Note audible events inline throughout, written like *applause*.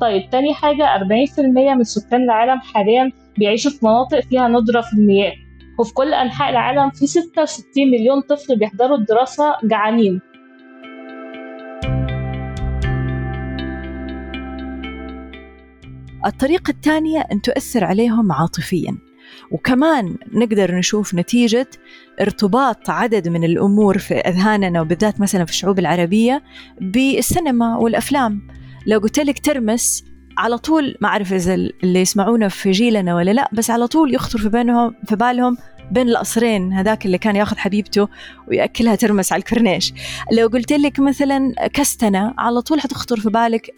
طيب تاني حاجة 40% من سكان العالم حاليا بيعيشوا في مناطق فيها ندرة في المياه. وفي كل أنحاء العالم في 66 مليون طفل بيحضروا الدراسة جعانين. الطريقة الثانية أن تؤثر عليهم عاطفياً. وكمان نقدر نشوف نتيجة ارتباط عدد من الأمور في أذهاننا وبالذات مثلا في الشعوب العربية بالسينما والأفلام. لو قلت لك ترمس على طول ما أعرف إذا اللي يسمعونا في جيلنا ولا لا بس على طول يخطر في بينهم في بالهم بين القصرين هذاك اللي كان ياخذ حبيبته ويأكلها ترمس على الكورنيش. لو قلت لك مثلا كستنة على طول حتخطر في بالك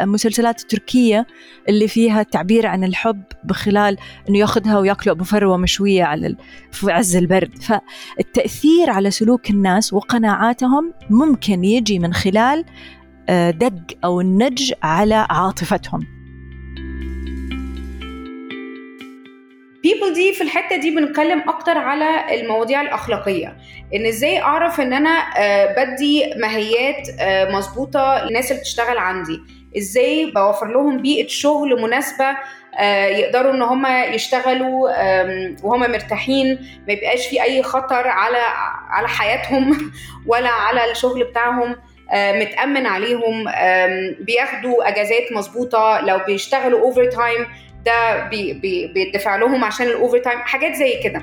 المسلسلات التركية اللي فيها تعبير عن الحب بخلال إنه ياخذها وياكلوا أبو فروة مشويه على في عز البرد. فالتأثير على سلوك الناس وقناعاتهم ممكن يجي من خلال دق أو النج على عاطفتهم. بيبل دي في الحتة دي بنتكلم أكتر على المواضيع الأخلاقية. إن إزاي أعرف إن أنا آه، بدي ماهيات آه، مظبوطة للناس اللي بتشتغل عندي؟ إزاي بوفر لهم بيئة شغل مناسبة آه، يقدروا إن هم يشتغلوا وهم مرتاحين ما يبقاش في أي خطر على على حياتهم *laughs* ولا على الشغل بتاعهم؟ متأمن عليهم بياخدوا اجازات مظبوطه لو بيشتغلوا overtime ده بي بي بيدفع لهم عشان ال overtime حاجات زي كده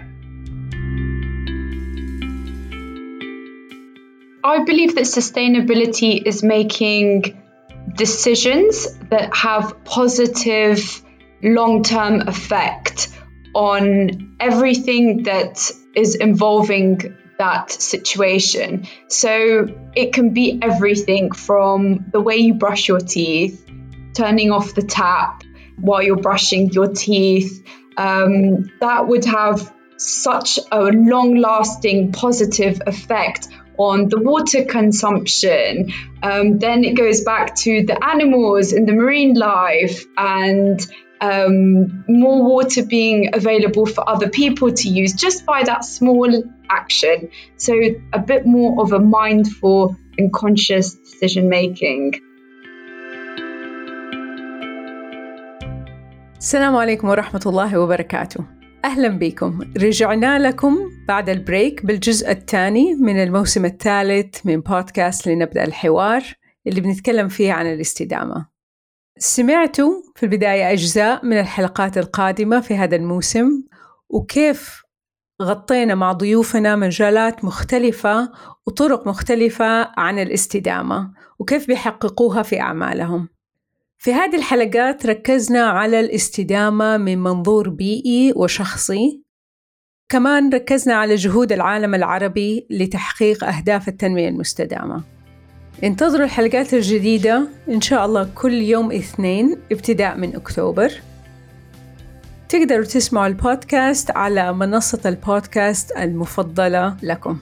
I believe that sustainability is making decisions that have positive long-term effect on everything that is involving that situation. So it can be everything from the way you brush your teeth, turning off the tap, while you're brushing your teeth. Um, that would have such a long lasting positive effect on the water consumption. Um, then it goes back to the animals and the marine life and um, more water being available for other people to use just by that small action. So, a bit more of a mindful and conscious decision making. السلام عليكم ورحمة الله وبركاته أهلا بكم رجعنا لكم بعد البريك بالجزء الثاني من الموسم الثالث من بودكاست لنبدأ الحوار اللي بنتكلم فيه عن الاستدامة سمعتوا في البداية أجزاء من الحلقات القادمة في هذا الموسم وكيف غطينا مع ضيوفنا مجالات مختلفة وطرق مختلفة عن الاستدامة وكيف بيحققوها في أعمالهم. في هذه الحلقات ركزنا على الاستدامة من منظور بيئي وشخصي كمان ركزنا على جهود العالم العربي لتحقيق أهداف التنمية المستدامة. انتظروا الحلقات الجديدة إن شاء الله كل يوم اثنين ابتداء من أكتوبر. تقدروا تسمعوا البودكاست على منصة البودكاست المفضلة لكم.